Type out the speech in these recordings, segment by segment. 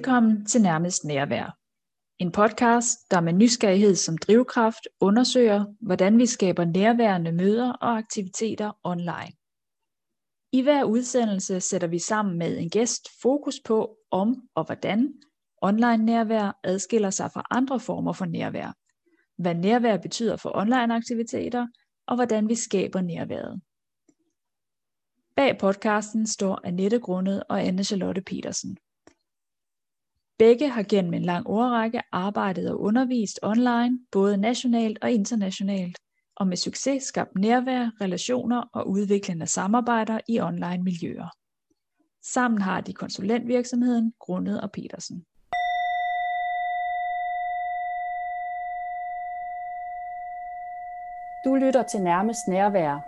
Velkommen til Nærmest Nærvær. En podcast, der med nysgerrighed som drivkraft undersøger, hvordan vi skaber nærværende møder og aktiviteter online. I hver udsendelse sætter vi sammen med en gæst fokus på, om og hvordan online nærvær adskiller sig fra andre former for nærvær, hvad nærvær betyder for online aktiviteter, og hvordan vi skaber nærværet. Bag podcasten står Annette Grundet og Anne Charlotte Petersen. Begge har gennem en lang årrække arbejdet og undervist online, både nationalt og internationalt, og med succes skabt nærvær, relationer og udviklende samarbejder i online miljøer. Sammen har de konsulentvirksomheden Grundet og Petersen. Du lytter til Nærmest Nærvær.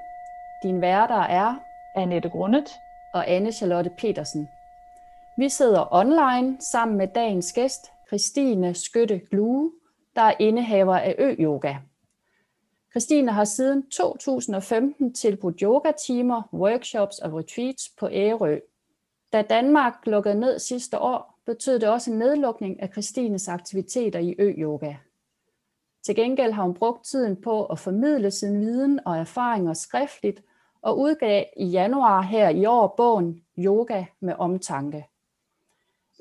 Din værter er Annette Grundet og Anne Charlotte Petersen. Vi sidder online sammen med dagens gæst, Christine Skytte Glue, der er indehaver af Ø-yoga. Christine har siden 2015 tilbudt yogatimer, workshops og retreats på Ærø. Da Danmark lukkede ned sidste år, betød det også en nedlukning af Christines aktiviteter i Ø-yoga. Til gengæld har hun brugt tiden på at formidle sin viden og erfaringer skriftligt og udgav i januar her i år bogen Yoga med omtanke.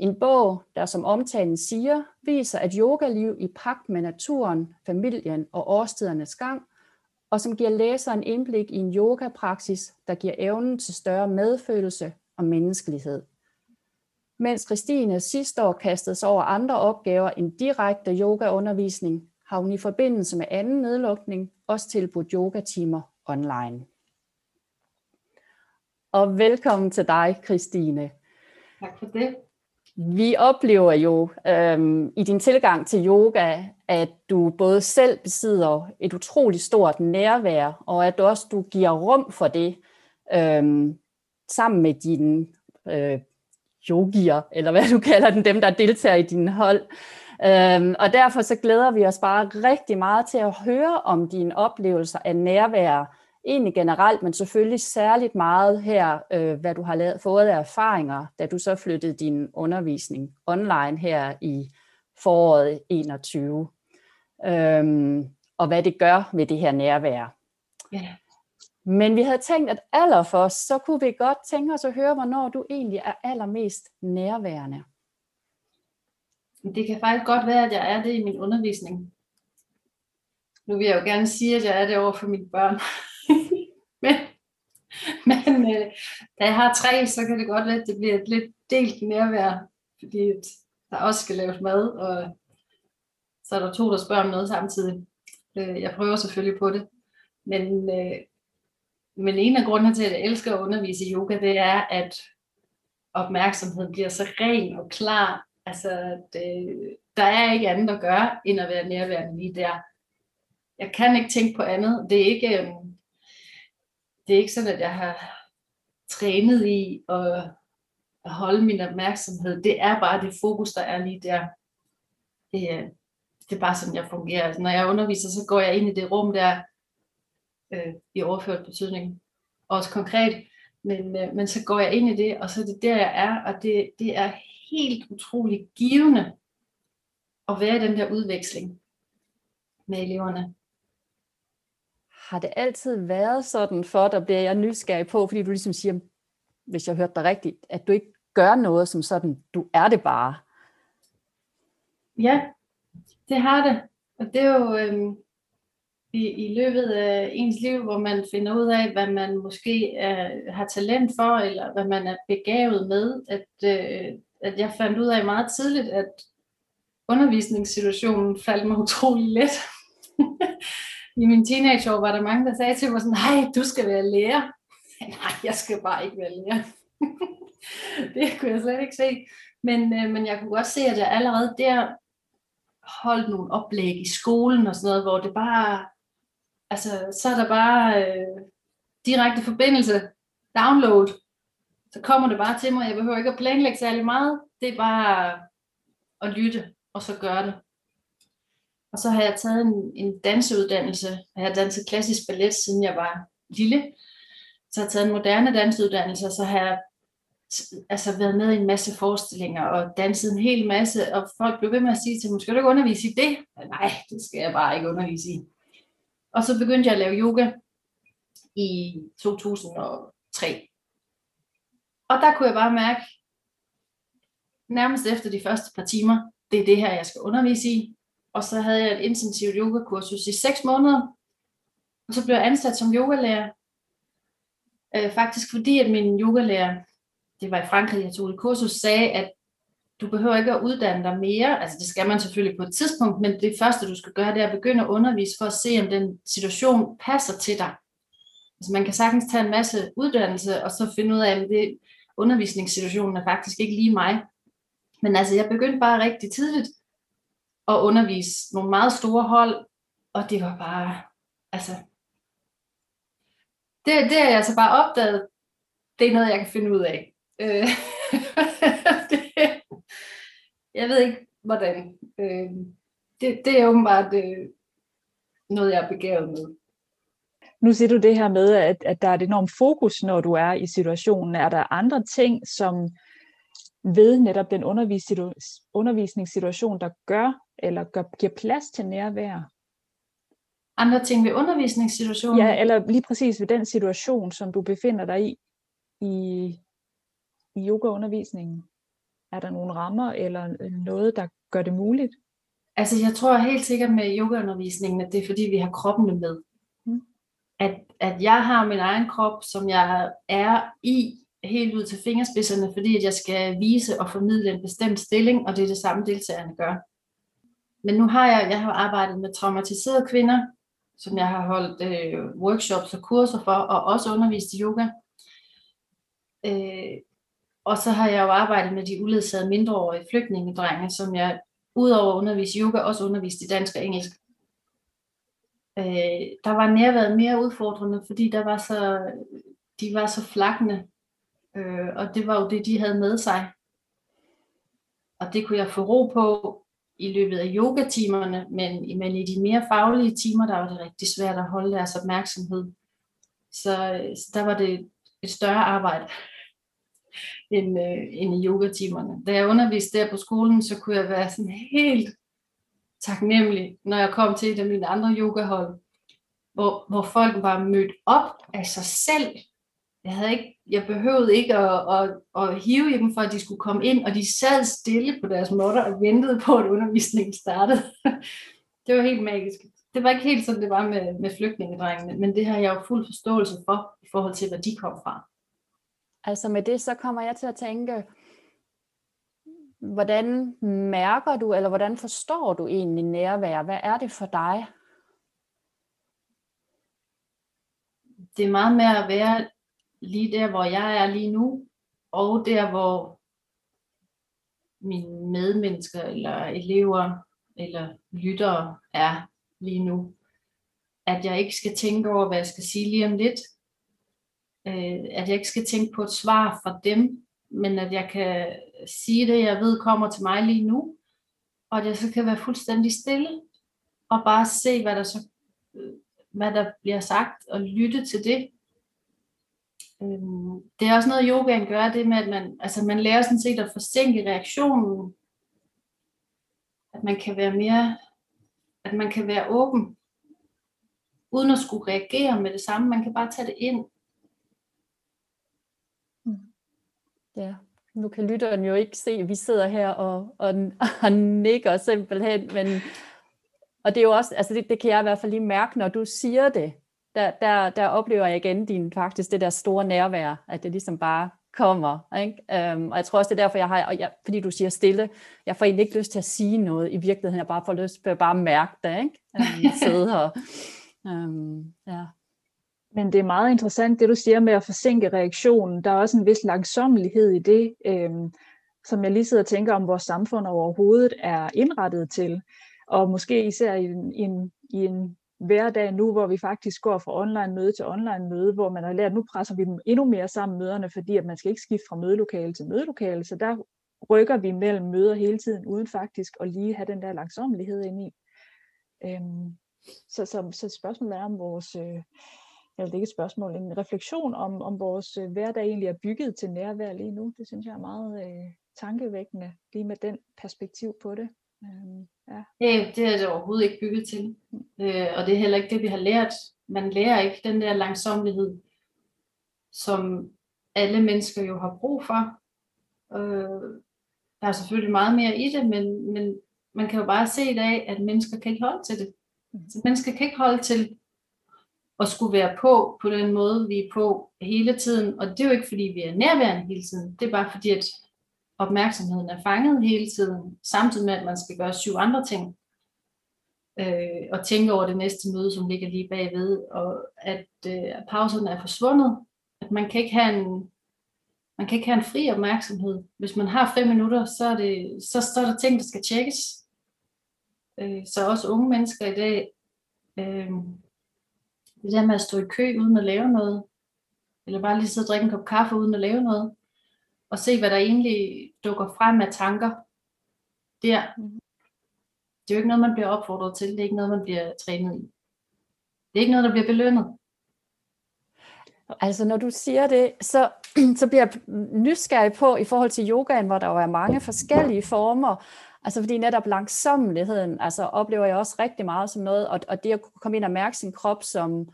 En bog, der som omtalen siger, viser at yogaliv i pagt med naturen, familien og årstidernes gang, og som giver læseren indblik i en yogapraksis, der giver evnen til større medfølelse og menneskelighed. Mens Christine sidste år kastede sig over andre opgaver end direkte yogaundervisning, har hun i forbindelse med anden nedlukning også tilbudt yogatimer online. Og velkommen til dig, Christine. Tak for det. Vi oplever jo øhm, i din tilgang til yoga, at du både selv besidder et utroligt stort nærvær, og at du også du giver rum for det øhm, sammen med dine øh, yogier, eller hvad du kalder dem, dem der deltager i din hold. Øhm, og derfor så glæder vi os bare rigtig meget til at høre om dine oplevelser af nærvær, egentlig generelt, men selvfølgelig særligt meget her, øh, hvad du har lavet, fået af erfaringer, da du så flyttede din undervisning online her i foråret 21. Øhm, og hvad det gør med det her nærvær. Ja. Men vi havde tænkt, at allerførst, så kunne vi godt tænke os at høre, hvornår du egentlig er allermest nærværende. Det kan faktisk godt være, at jeg er det i min undervisning. Nu vil jeg jo gerne sige, at jeg er det over for mine børn. men men øh, da jeg har tre, så kan det godt være, at det bliver et lidt delt nærvær, fordi der også skal laves mad, og så er der to, der spørger om noget samtidig. Øh, jeg prøver selvfølgelig på det. Men, øh, men en af grundene til, at jeg elsker at undervise i yoga, det er, at opmærksomheden bliver så ren og klar. Altså, det, øh, der er ikke andet at gøre, end at være nærværende lige der. Jeg kan ikke tænke på andet. Det er ikke, øh, det er ikke sådan, at jeg har trænet i at, at holde min opmærksomhed. Det er bare det fokus, der er lige der. Det, er, det er bare sådan, jeg fungerer. Altså, når jeg underviser, så går jeg ind i det rum der øh, i overført betydning. Også konkret. Men, øh, men så går jeg ind i det, og så er det der, jeg er. Og det, det er helt utroligt givende at være i den der udveksling med eleverne. Har det altid været sådan for dig, bliver jeg nysgerrig på, fordi du ligesom siger, hvis jeg hørte dig rigtigt, at du ikke gør noget som sådan, du er det bare. Ja, det har det. Og det er jo øhm, i, i løbet af ens liv, hvor man finder ud af, hvad man måske er, har talent for, eller hvad man er begavet med, at, øh, at jeg fandt ud af meget tidligt, at undervisningssituationen faldt mig utrolig let. i min teenageår var der mange, der sagde til mig sådan, nej, du skal være lærer. Nej, jeg skal bare ikke være lærer. det kunne jeg slet ikke se. Men, øh, men jeg kunne godt se, at jeg allerede der holdt nogle oplæg i skolen og sådan noget, hvor det bare, altså så er der bare øh, direkte forbindelse, download, så kommer det bare til mig. Jeg behøver ikke at planlægge særlig meget. Det er bare at lytte, og så gøre det. Og så har jeg taget en, en danseuddannelse. Jeg har danset klassisk ballet, siden jeg var lille. Så har jeg taget en moderne danseuddannelse, og så har jeg altså været med i en masse forestillinger og danset en hel masse, og folk blev ved med at sige til mig, skal du ikke undervise i det? Nej, det skal jeg bare ikke undervise i. Og så begyndte jeg at lave yoga i 2003. Og der kunne jeg bare mærke, nærmest efter de første par timer, det er det her, jeg skal undervise i. Og så havde jeg et intensivt yogakursus i 6 måneder. Og så blev jeg ansat som yogalærer. Øh, faktisk fordi, at min yogalærer, det var i Frankrig, jeg tog et kursus, sagde, at du behøver ikke at uddanne dig mere. Altså det skal man selvfølgelig på et tidspunkt, men det første, du skal gøre, det er at begynde at undervise for at se, om den situation passer til dig. Altså man kan sagtens tage en masse uddannelse, og så finde ud af, at det, undervisningssituationen er faktisk ikke lige mig. Men altså, jeg begyndte bare rigtig tidligt at undervise nogle meget store hold, og det var bare, altså, det, det har jeg altså bare opdaget, det er noget, jeg kan finde ud af. Øh, det, jeg ved ikke, hvordan. Øh, det, det er åbenbart øh, noget, jeg er begavet med. Nu siger du det her med, at, at der er et enormt fokus, når du er i situationen. Er der andre ting, som ved netop den undervisningssituation, der gør eller gør, giver plads til nærvær? Andre ting ved undervisningssituationen? Ja, eller lige præcis ved den situation, som du befinder dig i, i, i yogaundervisningen. Er der nogle rammer eller noget, der gør det muligt? Altså jeg tror helt sikkert med yogaundervisningen, at det er fordi, vi har kroppen med at, at jeg har min egen krop, som jeg er i helt ud til fingerspidserne, fordi at jeg skal vise og formidle en bestemt stilling, og det er det samme deltagerne gør. Men nu har jeg, jeg har arbejdet med traumatiserede kvinder, som jeg har holdt øh, workshops og kurser for, og også undervist i yoga. Øh, og så har jeg jo arbejdet med de uledsagede mindreårige flygtningedrenge, som jeg udover at undervise yoga, også undervist i dansk og engelsk øh, der var nærværet mere udfordrende, fordi der var så, de var så flakkende, øh, og det var jo det, de havde med sig. Og det kunne jeg få ro på i løbet af yogatimerne, men, men i de mere faglige timer, der var det rigtig svært at holde deres opmærksomhed. Så, så der var det et større arbejde end, øh, end i yogatimerne. Da jeg underviste der på skolen, så kunne jeg være sådan helt taknemmelig, når jeg kom til et af mine andre yogahold, hvor, hvor folk var mødt op af sig selv. Jeg, havde ikke, jeg behøvede ikke at, at, at hive i dem, for at de skulle komme ind, og de sad stille på deres måtter og ventede på, at undervisningen startede. det var helt magisk. Det var ikke helt sådan, det var med, med flygtningedrengene, men det har jeg jo fuld forståelse for, i forhold til, hvad de kom fra. Altså med det, så kommer jeg til at tænke, Hvordan mærker du, eller hvordan forstår du egentlig nærvær? Hvad er det for dig? Det er meget med at være lige der, hvor jeg er lige nu, og der, hvor mine medmennesker, eller elever, eller lyttere er lige nu. At jeg ikke skal tænke over, hvad jeg skal sige lige om lidt. Øh, at jeg ikke skal tænke på et svar fra dem, men at jeg kan sige det, jeg ved kommer til mig lige nu, og at jeg så kan være fuldstændig stille, og bare se, hvad der, så, øh, hvad der bliver sagt, og lytte til det. Øhm, det er også noget, yogaen gør, det med, at man, altså man lærer sådan set at forsinke reaktionen. At man kan være mere, at man kan være åben, uden at skulle reagere med det samme. Man kan bare tage det ind. Mm. Ja, nu kan lytteren jo ikke se, at vi sidder her og, og, og nikker simpelthen, men og det er jo også, altså det, det kan jeg i hvert fald lige mærke, når du siger det, der, der, der oplever jeg igen din, faktisk det der store nærvær, at det ligesom bare kommer. Ikke? Um, og jeg tror også, det er derfor, jeg har, og jeg, fordi du siger stille, jeg får egentlig ikke lyst til at sige noget i virkeligheden, jeg bare får lyst til at bare mærke det, ikke? Um, sidde her. Um, ja. Men det er meget interessant, det du siger med at forsinke reaktionen. Der er også en vis langsommelighed i det, øhm, som jeg lige sidder og tænker om, vores samfund overhovedet er indrettet til. Og måske især i en, i en, i en hverdag nu, hvor vi faktisk går fra online møde til online møde, hvor man har lært, at nu presser vi dem endnu mere sammen møderne, fordi at man skal ikke skifte fra mødelokale til mødelokale. Så der rykker vi mellem møder hele tiden, uden faktisk at lige have den der langsommelighed ind i. Øhm, så, så, så spørgsmålet er, om vores, øh, eller det er ikke et spørgsmål, en refleksion om, om vores øh, hverdag egentlig er bygget til nærvær lige nu. Det synes jeg er meget øh, tankevækkende, lige med den perspektiv på det. Øhm, ja. ja, det er det overhovedet ikke bygget til. Øh, og det er heller ikke det, vi har lært. Man lærer ikke den der langsomlighed, som alle mennesker jo har brug for. Øh, der er selvfølgelig meget mere i det, men, men man kan jo bare se i dag, at mennesker kan ikke holde til det. Mm. Så mennesker kan ikke holde til at skulle være på på den måde, vi er på hele tiden. Og det er jo ikke, fordi vi er nærværende hele tiden. Det er bare fordi, at opmærksomheden er fanget hele tiden, samtidig med, at man skal gøre syv andre ting. Øh, og tænke over det næste møde, som ligger lige bagved, og at øh, pauserne er forsvundet. At man kan ikke have en man kan ikke have en fri opmærksomhed. Hvis man har fem minutter, så er, det, så, så er der ting, der skal tjekkes. Øh, så også unge mennesker i dag, øh, det der med at stå i kø uden at lave noget, eller bare lige sidde og drikke en kop kaffe uden at lave noget, og se, hvad der egentlig dukker frem af tanker der. Det er jo ikke noget, man bliver opfordret til. Det er ikke noget, man bliver trænet i. Det er ikke noget, der bliver belønnet. Altså når du siger det, så, så bliver jeg nysgerrig på i forhold til yogaen, hvor der jo er mange forskellige former. Altså fordi netop langsommeligheden, altså oplever jeg også rigtig meget som noget, og, og det at komme ind og mærke sin krop, som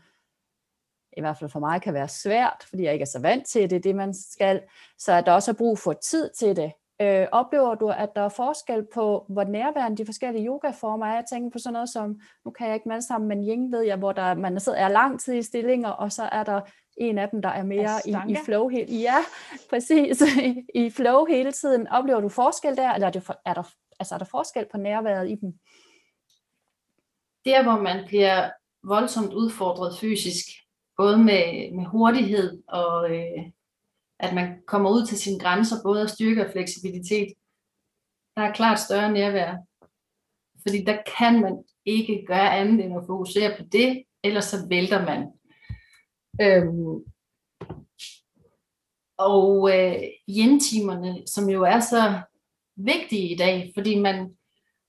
i hvert fald for mig kan være svært, fordi jeg ikke er så vant til det, det man skal, så at der også er brug for tid til det. Øh, oplever du, at der er forskel på, hvor nærværende de forskellige yogaformer er? Jeg tænker på sådan noget som, nu kan jeg ikke med sammen, men Ying ved jeg, hvor der, man sidder, er lang tid i stillinger, og så er der en af dem, der er mere i, i flow hele Ja, præcis. I, I flow hele tiden. Oplever du forskel der, eller er, det, er, der, altså er der forskel på nærværet i dem? Der, hvor man bliver voldsomt udfordret fysisk, både med, med hurtighed og øh, at man kommer ud til sine grænser, både af styrke og fleksibilitet, der er klart større nærvær. Fordi der kan man ikke gøre andet end at fokusere på det, ellers så vælter man. Øhm, og øh, hjemtimerne, som jo er så vigtige i dag, fordi man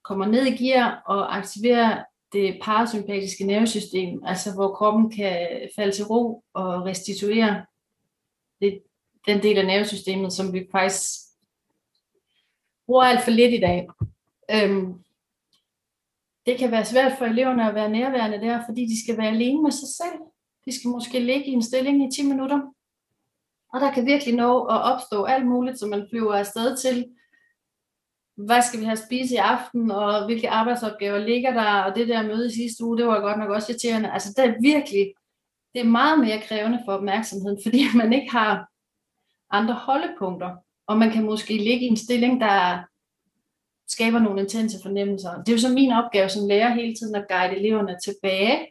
kommer ned i gear og aktiverer det parasympatiske nervesystem, altså hvor kroppen kan falde til ro og restituere det, den del af nervesystemet, som vi faktisk bruger alt for lidt i dag. Øhm, det kan være svært for eleverne at være nærværende der, fordi de skal være alene med sig selv. De skal måske ligge i en stilling i 10 minutter. Og der kan virkelig nå at opstå alt muligt, som man flyver afsted til. Hvad skal vi have spise i aften, og hvilke arbejdsopgaver ligger der, og det der møde i sidste uge, det var godt nok også irriterende. Altså det er virkelig, det er meget mere krævende for opmærksomheden, fordi man ikke har andre holdepunkter, og man kan måske ligge i en stilling, der skaber nogle intense fornemmelser. Det er jo så min opgave som lærer hele tiden at guide eleverne tilbage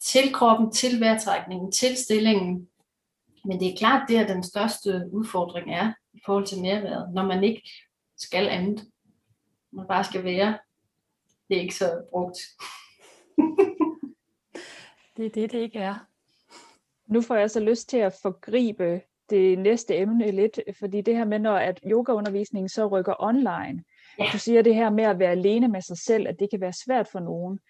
til kroppen, til vejrtrækningen, til stillingen. Men det er klart, det er den største udfordring er i forhold til nærværet, når man ikke skal andet. Man bare skal være. Det er ikke så brugt. det er det, det ikke er. Nu får jeg så lyst til at forgribe det næste emne lidt, fordi det her med, når at yogaundervisningen så rykker online, ja. du siger det her med at være alene med sig selv, at det kan være svært for nogen.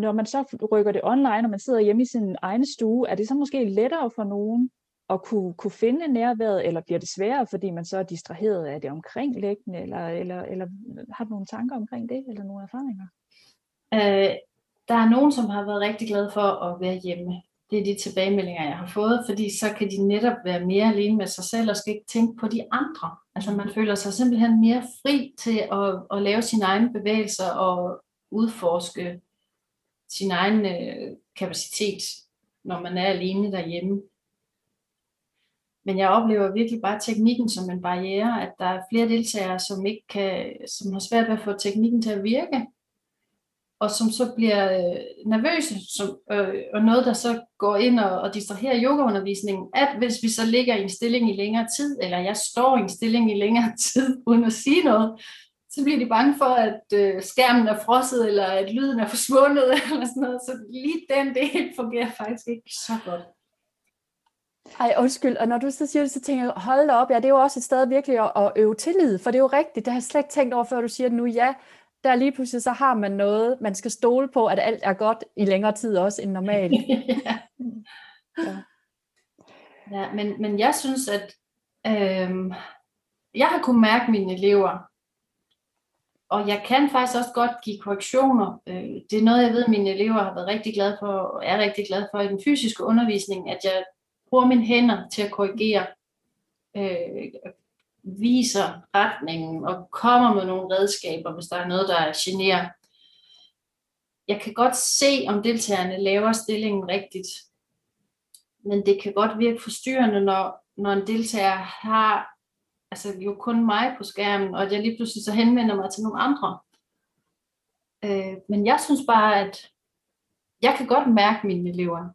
Når man så rykker det online, og man sidder hjemme i sin egen stue, er det så måske lettere for nogen at kunne, kunne finde nærværet, eller bliver det sværere, fordi man så er distraheret af det omkringliggende, eller, eller, eller har du nogle tanker omkring det, eller nogle erfaringer? Øh, der er nogen, som har været rigtig glade for at være hjemme det er de tilbagemeldinger, jeg har fået, fordi så kan de netop være mere alene med sig selv og skal ikke tænke på de andre. Altså man føler sig simpelthen mere fri til at, at lave sine egne bevægelser og udforske sin egen øh, kapacitet, når man er alene derhjemme. Men jeg oplever virkelig bare teknikken som en barriere, at der er flere deltagere, som ikke kan, som har svært ved at få teknikken til at virke og som så bliver øh, nervøse, som, øh, og noget, der så går ind og, og distraherer yogaundervisningen, at hvis vi så ligger i en stilling i længere tid, eller jeg står i en stilling i længere tid, uden at sige noget, så bliver de bange for, at øh, skærmen er frosset, eller at lyden er forsvundet, eller sådan noget. Så lige den del fungerer faktisk ikke så godt. Ej, undskyld, og når du så siger det, så tænker jeg, hold da op, ja, det er jo også et sted virkelig at, at øve tillid, for det er jo rigtigt, det har jeg slet ikke tænkt over, før du siger det nu, ja, der lige pludselig så har man noget, man skal stole på, at alt er godt i længere tid også end normalt. ja. ja. ja men, men jeg synes, at øh, jeg har kunnet mærke mine elever, og jeg kan faktisk også godt give korrektioner. Øh, det er noget, jeg ved, mine elever har været rigtig glade for, og er rigtig glade for i den fysiske undervisning, at jeg bruger mine hænder til at korrigere, øh, viser retningen og kommer med nogle redskaber, hvis der er noget, der generer. Jeg kan godt se, om deltagerne laver stillingen rigtigt, men det kan godt virke forstyrrende, når, når en deltager har altså jo kun mig på skærmen, og at jeg lige pludselig så henvender mig til nogle andre. Øh, men jeg synes bare, at jeg kan godt mærke mine elever.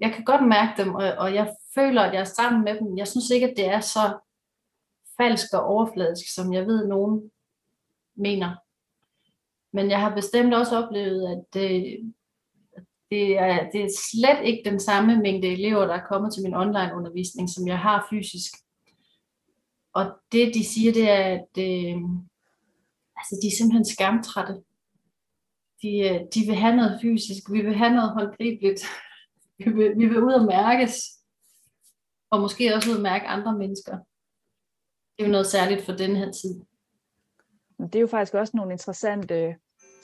Jeg kan godt mærke dem, og, og jeg føler, at jeg er sammen med dem. Jeg synes ikke, at det er så falsk og overfladisk, som jeg ved, nogen mener. Men jeg har bestemt også oplevet, at øh, det, det, er, det er slet ikke den samme mængde elever, der er kommet til min online undervisning, som jeg har fysisk. Og det de siger, det er, at øh, altså, de er simpelthen skamtrætte. De, øh, de vil have noget fysisk, vi vil have noget håndgribeligt. Vi vil, vi vil ud og mærkes. Og måske også ud og mærke andre mennesker. Det er jo noget særligt for den her tid. Det er jo faktisk også nogle interessante øh,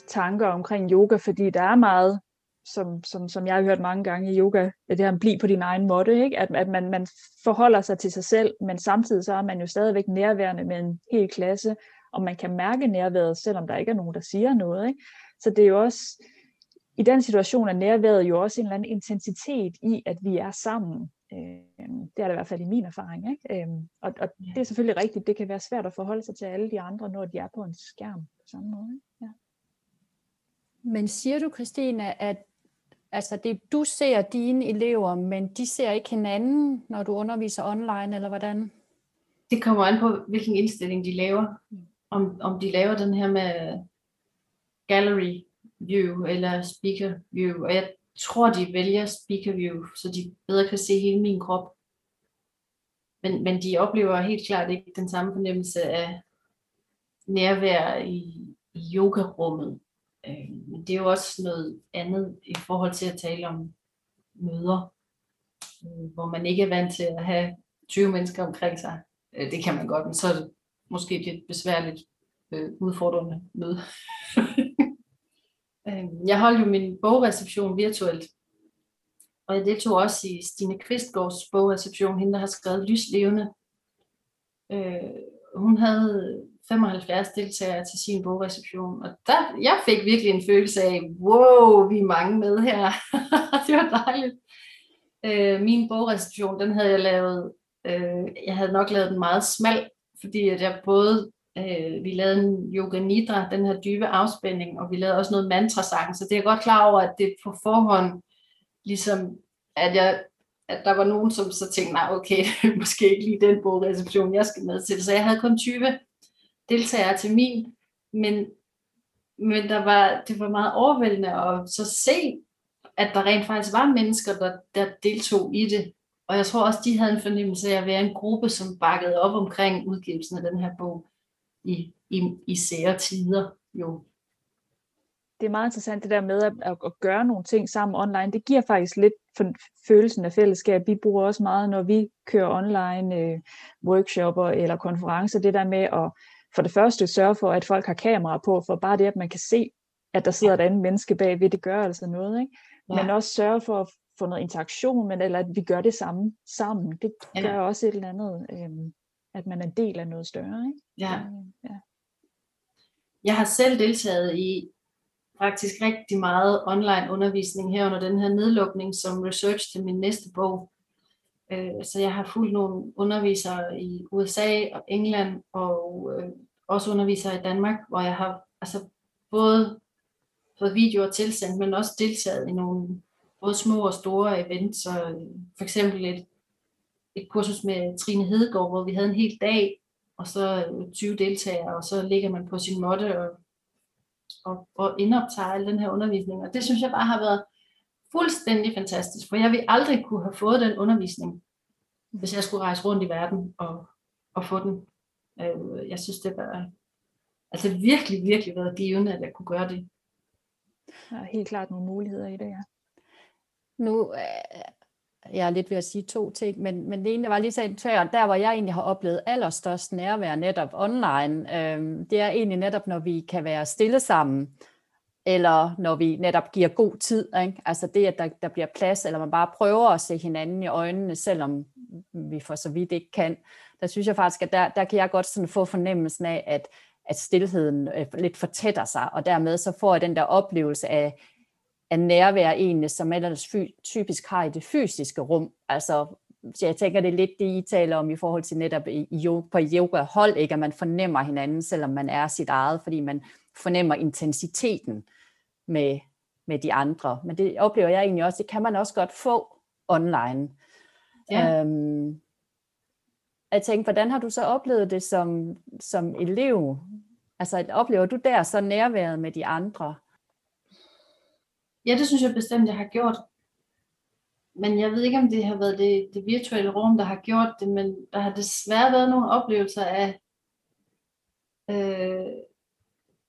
tanker omkring yoga, fordi der er meget som, som, som jeg har hørt mange gange i yoga, det her blive på din egen måde, ikke? At, at man, man forholder sig til sig selv, men samtidig så er man jo stadigvæk nærværende med en hel klasse, og man kan mærke nærværet, selvom der ikke er nogen, der siger noget. Ikke? Så det er jo også, i den situation er nærværet jo også en eller anden intensitet i, at vi er sammen. Øh, det er det i hvert fald i min erfaring. Ikke? Øh, og, og det er selvfølgelig rigtigt, det kan være svært at forholde sig til alle de andre, når de er på en skærm på samme måde. Ja. Men siger du, Christine, at Altså det, du ser dine elever, men de ser ikke hinanden, når du underviser online, eller hvordan? Det kommer an på, hvilken indstilling de laver. Om, om de laver den her med gallery view eller speaker view. Og jeg tror, de vælger speaker view, så de bedre kan se hele min krop. Men, men de oplever helt klart ikke den samme fornemmelse af nærvær i, i yogarummet. Øh, men det er jo også noget andet i forhold til at tale om møder, øh, hvor man ikke er vant til at have 20 mennesker omkring sig. Øh, det kan man godt, men så er det måske lidt besværligt øh, udfordrende møde. Øhm, jeg holdt jo min bogreception virtuelt, og jeg deltog også i Stine Kvistgaards bogreception, hende der har skrevet Lyslevende. Øh, hun havde 75 deltagere til sin bogreception, og der, jeg fik virkelig en følelse af, wow, vi er mange med her. det var dejligt. Øh, min bogreception, den havde jeg lavet, øh, jeg havde nok lavet den meget smal, fordi at jeg både, øh, vi lavede en yoga nidra, den her dybe afspænding, og vi lavede også noget mantrasang, så det er jeg godt klar over, at det på forhånd, ligesom, at jeg at der var nogen, som så tænkte, nej, okay, måske ikke lige den bogreception, jeg skal med til. Så jeg havde kun 20 deltagere til min, men, men der var, det var meget overvældende at så se, at der rent faktisk var mennesker, der, der deltog i det. Og jeg tror også, de havde en fornemmelse af at være en gruppe, som bakkede op omkring udgivelsen af den her bog i, i, i sære tider. Jo. Det er meget interessant det der med at, at, gøre nogle ting sammen online. Det giver faktisk lidt følelsen af fællesskab. Vi bruger også meget, når vi kører online øh, workshopper eller konferencer, det der med at for det første sørge for, at folk har kamera på, for bare det, at man kan se, at der sidder ja. et andet menneske bagved, det gør altså noget. Ikke? Ja. Men også sørge for at få noget interaktion, men, eller at vi gør det samme sammen. Det ja. gør også et eller andet, øhm, at man er en del af noget større. Ikke? Ja. ja. Jeg har selv deltaget i faktisk rigtig meget online undervisning her under den her nedlukning som research til min næste bog. Øh, så jeg har fulgt nogle undervisere i USA og England og øh, også undervisere i Danmark, hvor jeg har altså både fået videoer tilsendt, men også deltaget i nogle både små og store events. Så øh, for eksempel et, et kursus med Trine Hedegaard, hvor vi havde en hel dag, og så 20 deltagere, og så ligger man på sin måtte og, og, og indoptager al den her undervisning. Og det synes jeg bare har været fuldstændig fantastisk, for jeg ville aldrig kunne have fået den undervisning, hvis jeg skulle rejse rundt i verden og, og få den. Øh, jeg synes, det var altså virkelig, virkelig været givende, at jeg kunne gøre det. Der er helt klart nogle muligheder i det, ja. Nu øh, jeg er lidt ved at sige to ting, men, men det ene, der var lige så tør, der hvor jeg egentlig har oplevet allerstørst nærvær netop online, øh, det er egentlig netop, når vi kan være stille sammen, eller når vi netop giver god tid. Ikke? Altså det, at der, der bliver plads, eller man bare prøver at se hinanden i øjnene, selvom vi for så vidt ikke kan. Der synes jeg faktisk, at der, der kan jeg godt sådan få fornemmelsen af, at, at stillheden øh, lidt fortætter sig, og dermed så får jeg den der oplevelse af, af nærvær egentlig, som ellers typisk har i det fysiske rum. Altså, jeg tænker, det er lidt det, I taler om i forhold til netop i, på yoga-hold, ikke? at man fornemmer hinanden, selvom man er sit eget, fordi man fornemmer intensiteten med, med de andre. Men det oplever jeg egentlig også, det kan man også godt få online. Ja. Øhm, jeg tænker, hvordan har du så oplevet det som, som elev? Altså oplever du der så nærværet med de andre? Ja, det synes jeg bestemt, jeg har gjort. Men jeg ved ikke, om det har været det, det virtuelle rum, der har gjort det, men der har desværre været nogle oplevelser af øh,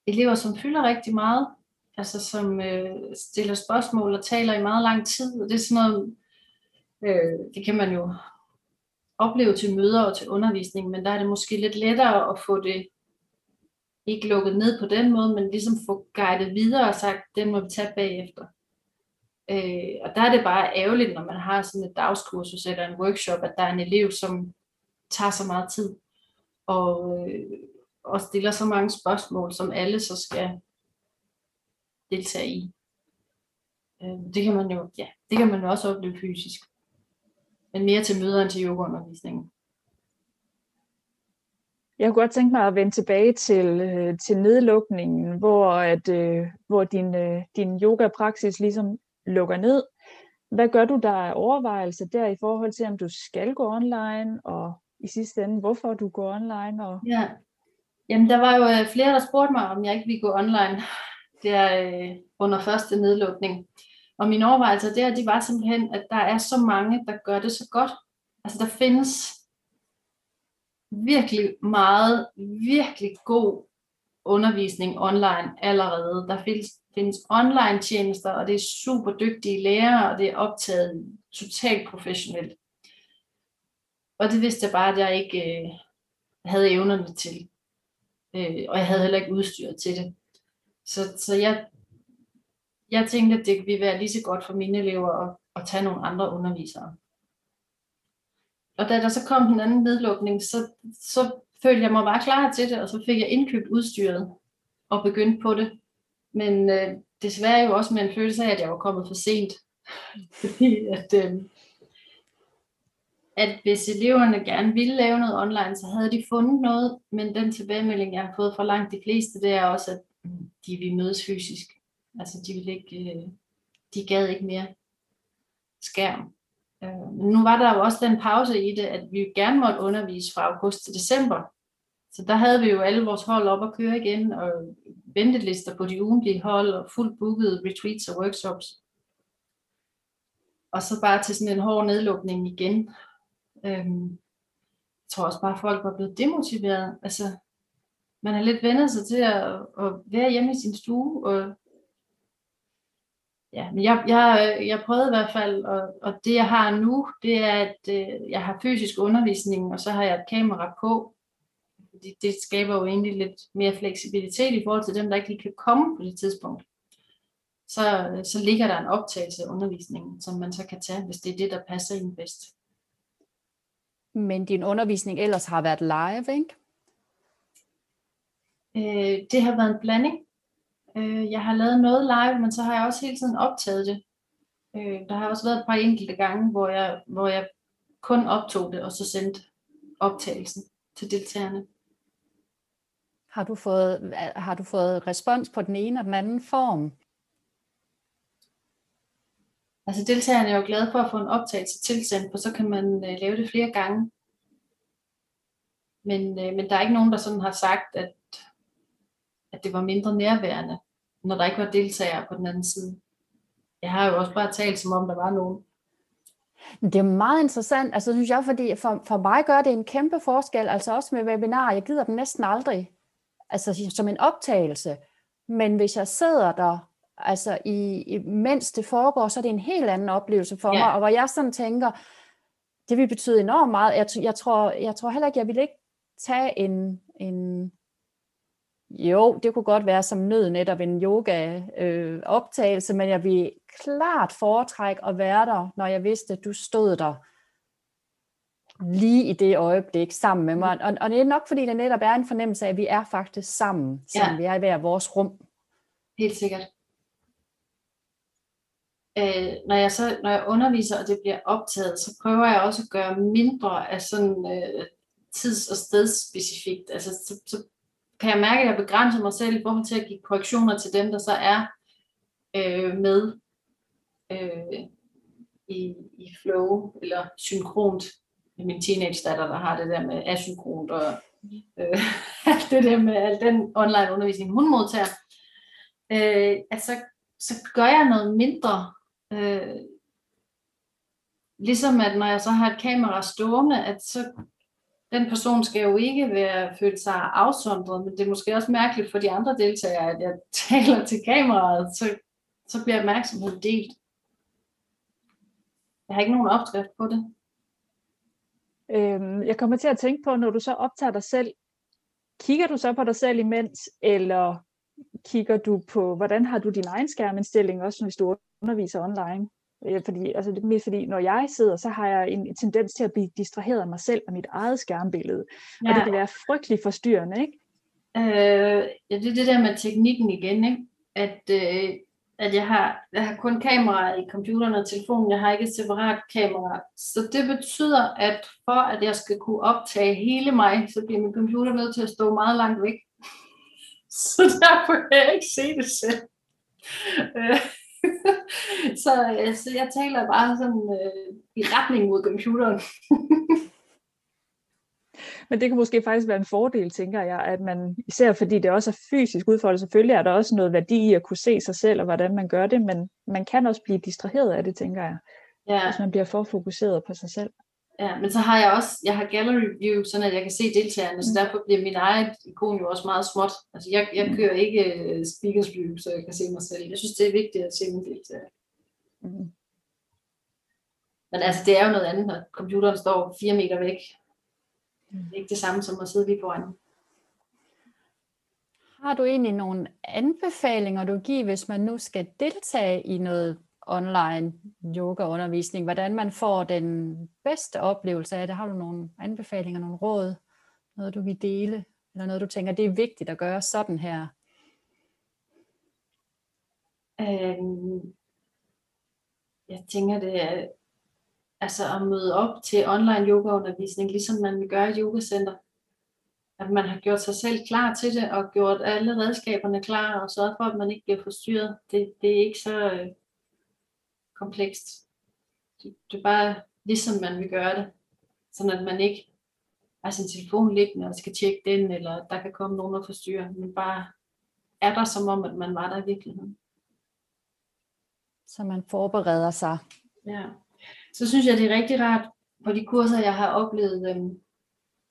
elever, som fylder rigtig meget, altså som øh, stiller spørgsmål og taler i meget lang tid, og det er sådan noget, øh, det kan man jo opleve til møder og til undervisning, men der er det måske lidt lettere at få det ikke lukket ned på den måde, men ligesom få guidet videre og sagt, den må vi tage bagefter. Øh, og der er det bare ærgerligt, når man har sådan et dagskursus eller en workshop, at der er en elev, som tager så meget tid og, øh, og stiller så mange spørgsmål, som alle så skal deltage i. Øh, det kan man jo, ja, det kan man jo også opleve fysisk. Men mere til møder end til yogaundervisningen. Jeg kunne godt tænke mig at vende tilbage til, øh, til nedlukningen, hvor, at, øh, hvor din, øh, din yoga-praksis ligesom lukker ned. Hvad gør du der af overvejelser der i forhold til, om du skal gå online, og i sidste ende, hvorfor du går online? Og... Ja. Jamen, der var jo øh, flere, der spurgte mig, om jeg ikke ville gå online der øh, under første nedlukning. Og mine overvejelser der, de var simpelthen, at der er så mange, der gør det så godt. Altså, der findes virkelig meget, virkelig god undervisning online allerede. Der findes, findes online tjenester, og det er super dygtige lærere, og det er optaget totalt professionelt. Og det vidste jeg bare, at jeg ikke øh, havde evnerne til. Øh, og jeg havde heller ikke udstyret til det. Så, så jeg, jeg tænkte, at det ville være lige så godt for mine elever at, at tage nogle andre undervisere og da der så kom den anden nedlukning, så, så følte jeg mig bare klar til det, og så fik jeg indkøbt udstyret og begyndt på det. Men øh, desværre jo også med en følelse af, at jeg var kommet for sent. Fordi at, øh, at hvis eleverne gerne ville lave noget online, så havde de fundet noget, men den tilbagemelding, jeg har fået fra langt de fleste, det er også, at mm, de vil mødes fysisk. Altså de vil ikke, øh, de gad ikke mere skærm. Øh, nu var der jo også den pause i det, at vi gerne måtte undervise fra august til december. Så der havde vi jo alle vores hold op at køre igen, og ventelister på de ugentlige hold, og fuldt booket retreats og workshops. Og så bare til sådan en hård nedlukning igen. Øhm, jeg tror også bare, at folk var blevet demotiveret. Altså, man har lidt vendet sig til at, at være hjemme i sin stue, og ja, men jeg, jeg, jeg prøvede i hvert fald, og, og det jeg har nu, det er, at øh, jeg har fysisk undervisning, og så har jeg et kamera på. Det, det skaber jo egentlig lidt mere fleksibilitet i forhold til dem, der ikke lige kan komme på det tidspunkt. Så, så ligger der en optagelse af undervisningen, som man så kan tage, hvis det er det, der passer ind bedst. Men din undervisning ellers har været live, ikke? Øh, det har været en blanding. Øh, jeg har lavet noget live, men så har jeg også hele tiden optaget det. Øh, der har også været et par enkelte gange, hvor jeg, hvor jeg kun optog det, og så sendte optagelsen til deltagerne. Har du fået, har du fået respons på den ene og den anden form? Altså deltagerne er jo glade for at få en optagelse tilsendt, for så kan man øh, lave det flere gange. Men, øh, men der er ikke nogen, der sådan har sagt, at at det var mindre nærværende, når der ikke var deltagere på den anden side. Jeg har jo også bare talt, som om der var nogen. Det er meget interessant, altså synes jeg, fordi for, for mig gør det en kæmpe forskel, altså også med webinarer, jeg gider dem næsten aldrig. altså som en optagelse. Men hvis jeg sidder der, altså i, i, mens det foregår, så er det en helt anden oplevelse for ja. mig, og hvor jeg sådan tænker, det vil betyde enormt meget. Jeg, jeg, tror, jeg tror heller ikke, jeg vil ikke tage en, en jo, det kunne godt være som nød netop en yoga-optagelse, øh, men jeg vil klart foretrække at være der, når jeg vidste, at du stod der lige i det øjeblik sammen med mig. Og, og det er nok, fordi det netop er en fornemmelse af, at vi er faktisk sammen, ja. vi er i hver vores rum. Helt sikkert. Øh, når, jeg så, når jeg underviser, og det bliver optaget, så prøver jeg også at gøre mindre af sådan øh, tids- og stedsspecifikt. Altså, så, så kan jeg mærke, at jeg begrænser mig selv i forhold til at give korrektioner til dem, der så er øh, med øh, i, i flow eller synkront. Min teenage datter, der har det der med asynkront og øh, alt det der med al den online undervisning, hun modtager. Øh, altså, så gør jeg noget mindre. Øh, ligesom at når jeg så har et kamera stående, at så den person skal jo ikke være, føle sig afsondret, men det er måske også mærkeligt for de andre deltagere, at jeg taler til kameraet, så, så bliver opmærksomheden delt. Jeg har ikke nogen opskrift på det. Øhm, jeg kommer til at tænke på, når du så optager dig selv, kigger du så på dig selv imens, eller kigger du på, hvordan har du din egen skærmindstilling, også hvis du underviser online? Øh, fordi, altså det er mest fordi, når jeg sidder, så har jeg en tendens til at blive distraheret af mig selv og mit eget skærmbillede. Ja. Og det kan være frygtelig forstyrrende, ikke? Øh, ja, det er det der med teknikken igen, ikke? At, øh, at jeg, har, jeg har kun kamera i computeren og telefonen, jeg har ikke et separat kamera. Så det betyder, at for at jeg skal kunne optage hele mig, så bliver min computer nødt til at stå meget langt væk. Så derfor kan jeg ikke se det selv. Øh, så altså, jeg taler bare sådan øh, i retning mod computeren. Men det kan måske faktisk være en fordel, tænker jeg, at man, især fordi det også er fysisk udfordret, selvfølgelig er der også noget værdi i at kunne se sig selv, og hvordan man gør det, men man kan også blive distraheret af det, tænker jeg, ja. hvis man bliver for fokuseret på sig selv. Ja, men så har jeg også, jeg har gallery view, sådan at jeg kan se deltagerne, så mm. derfor bliver min eget ikon jo også meget småt. Altså jeg, jeg mm. kører ikke øh, speakers view, så jeg kan se mig selv. Jeg synes, det er vigtigt at se mine deltagere. Mm. Men altså, det er jo noget andet, når computeren står fire meter væk. Det er ikke det samme som at sidde lige foran. Har du egentlig nogle anbefalinger, du giver, hvis man nu skal deltage i noget online yogaundervisning, hvordan man får den bedste oplevelse af det. Har du nogle anbefalinger, nogle råd, noget du vil dele, eller noget du tænker, det er vigtigt at gøre sådan her? Øhm, jeg tænker, det er altså at møde op til online yogaundervisning, ligesom man gør i yogacenter. At man har gjort sig selv klar til det, og gjort alle redskaberne klar, og sørget for, at man ikke bliver forstyrret. Det, det er ikke så, øh, komplekst. Det, det er bare ligesom man vil gøre det. Sådan at man ikke har sin telefon liggende og skal tjekke den, eller der kan komme nogen og forstyrre, men bare er der som om, at man var der i virkeligheden. Så man forbereder sig. Ja. Så synes jeg, det er rigtig rart på de kurser, jeg har oplevet, øhm,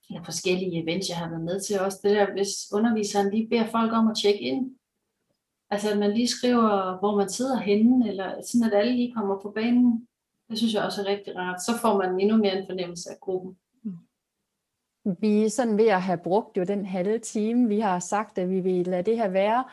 eller forskellige events, jeg har været med til også, det der, hvis underviseren lige beder folk om at tjekke ind, Altså at man lige skriver, hvor man sidder henne, eller sådan at alle lige kommer på banen. Det synes jeg også er rigtig rart. Så får man endnu mere en fornemmelse af gruppen. Vi er sådan ved at have brugt jo den halve time, vi har sagt, at vi vil lade det her være.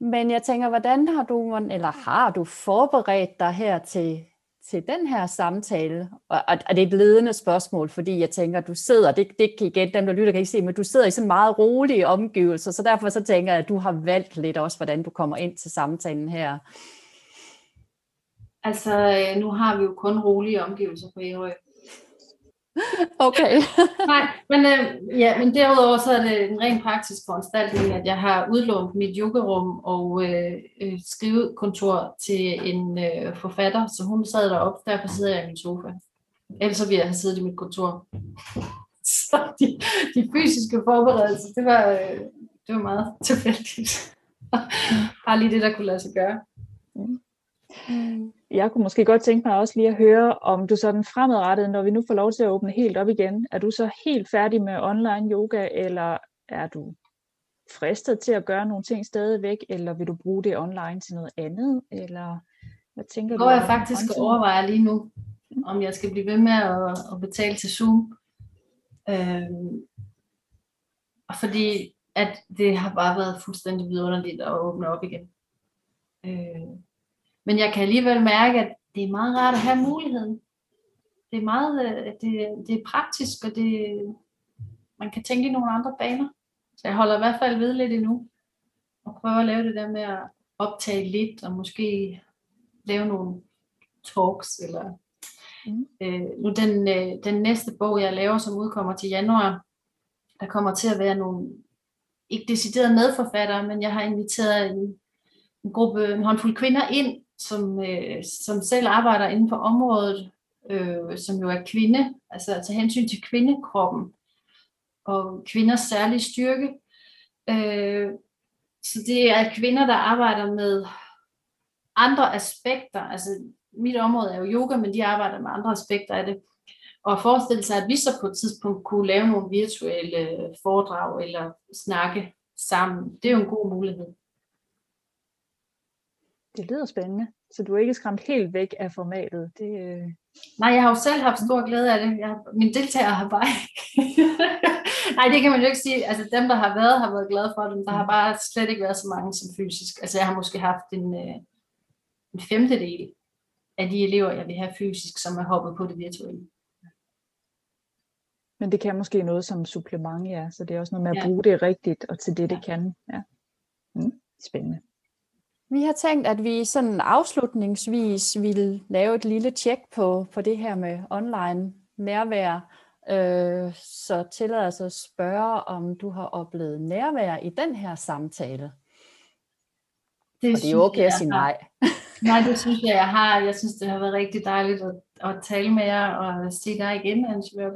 Men jeg tænker, hvordan har du, eller har du forberedt dig her til, til den her samtale? Og, og, og det er et ledende spørgsmål, fordi jeg tænker, du sidder, det, det kan igen, dem der lytter kan ikke se, men du sidder i sådan meget rolige omgivelser, så derfor så tænker jeg, at du har valgt lidt også, hvordan du kommer ind til samtalen her. Altså, øh, nu har vi jo kun rolige omgivelser på Ærø. Okay. Nej, men, øh, ja, men derudover så er det en ren praktisk foranstaltning, at jeg har udlånt mit yogarum og øh, øh, skrivekontor til en øh, forfatter, så hun sad deroppe, derfor sidder jeg i min sofa. Ellers ville jeg have siddet i mit kontor. Så de, de fysiske forberedelser, det var, øh, det var meget tilfældigt. Bare lige det, der kunne lade sig gøre. Mm jeg kunne måske godt tænke mig også lige at høre, om du sådan fremadrettet, når vi nu får lov til at åbne helt op igen, er du så helt færdig med online yoga, eller er du fristet til at gøre nogle ting stadigvæk, eller vil du bruge det online til noget andet, eller hvad tænker du? jeg faktisk at overveje lige nu, om jeg skal blive ved med at, at betale til Zoom. Øhm, fordi at det har bare været fuldstændig vidunderligt at åbne op igen. Øh, men jeg kan alligevel mærke, at det er meget rart at have muligheden. Det er meget, øh, det, det er praktisk, og det, man kan tænke i nogle andre baner. Så jeg holder i hvert fald ved lidt endnu, og prøver at lave det der med at optage lidt, og måske lave nogle talks, eller mm. øh, nu den, øh, den næste bog, jeg laver, som udkommer til januar, der kommer til at være nogle, ikke decideret medforfattere, men jeg har inviteret en, en gruppe, en håndfuld kvinder ind, som, øh, som selv arbejder inden for området, øh, som jo er kvinde, altså at tage hensyn til kvindekroppen og kvinders særlige styrke. Øh, så det er kvinder, der arbejder med andre aspekter. Altså mit område er jo yoga, men de arbejder med andre aspekter af det. Og forestille sig, at vi så på et tidspunkt kunne lave nogle virtuelle øh, foredrag eller snakke sammen. Det er jo en god mulighed. Det lyder spændende. Så du er ikke skræmt helt væk af formatet? Det, øh... Nej, jeg har jo selv haft stor glæde af det. Jeg, mine deltagere har bare ikke. Nej, det kan man jo ikke sige. Altså dem, der har været, har været glade for det. Der har bare slet ikke været så mange som fysisk. Altså jeg har måske haft en, øh, en femtedel af de elever, jeg vil have fysisk, som er hoppet på det virtuelle. Men det kan måske noget som supplement, ja. Så det er også noget med at ja. bruge det rigtigt, og til det, det ja. kan. Ja. Mm, spændende. Vi har tænkt, at vi sådan afslutningsvis vil lave et lille tjek på, på det her med online nærvær. Øh, så tillader os at spørge, om du har oplevet nærvær i den her samtale. Det og det er jo okay at sige nej. nej, det synes jeg, jeg har. Jeg synes, det har været rigtig dejligt at, at tale med jer og se dig igen, Hans Jeg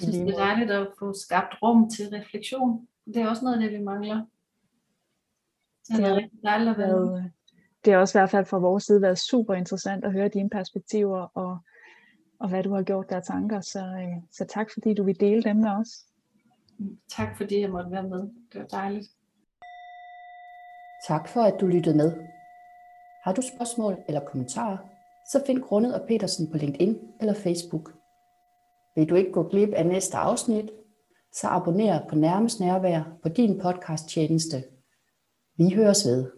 synes, det er dejligt at få skabt rum til refleksion. Det er også noget af det, vi mangler. Det er rigtig dejligt at være øh, Det har også i hvert fald fra vores side været super interessant at høre dine perspektiver og, og hvad du har gjort der tanker. Så, øh, så tak fordi du vil dele dem med os. Tak fordi jeg måtte være med. Det var dejligt. Tak for at du lyttede med. Har du spørgsmål eller kommentarer, så find Grundet og Petersen på LinkedIn eller Facebook. Vil du ikke gå glip af næste afsnit, så abonner på Nærmest Nærvær på din podcast tjeneste vi høres ved.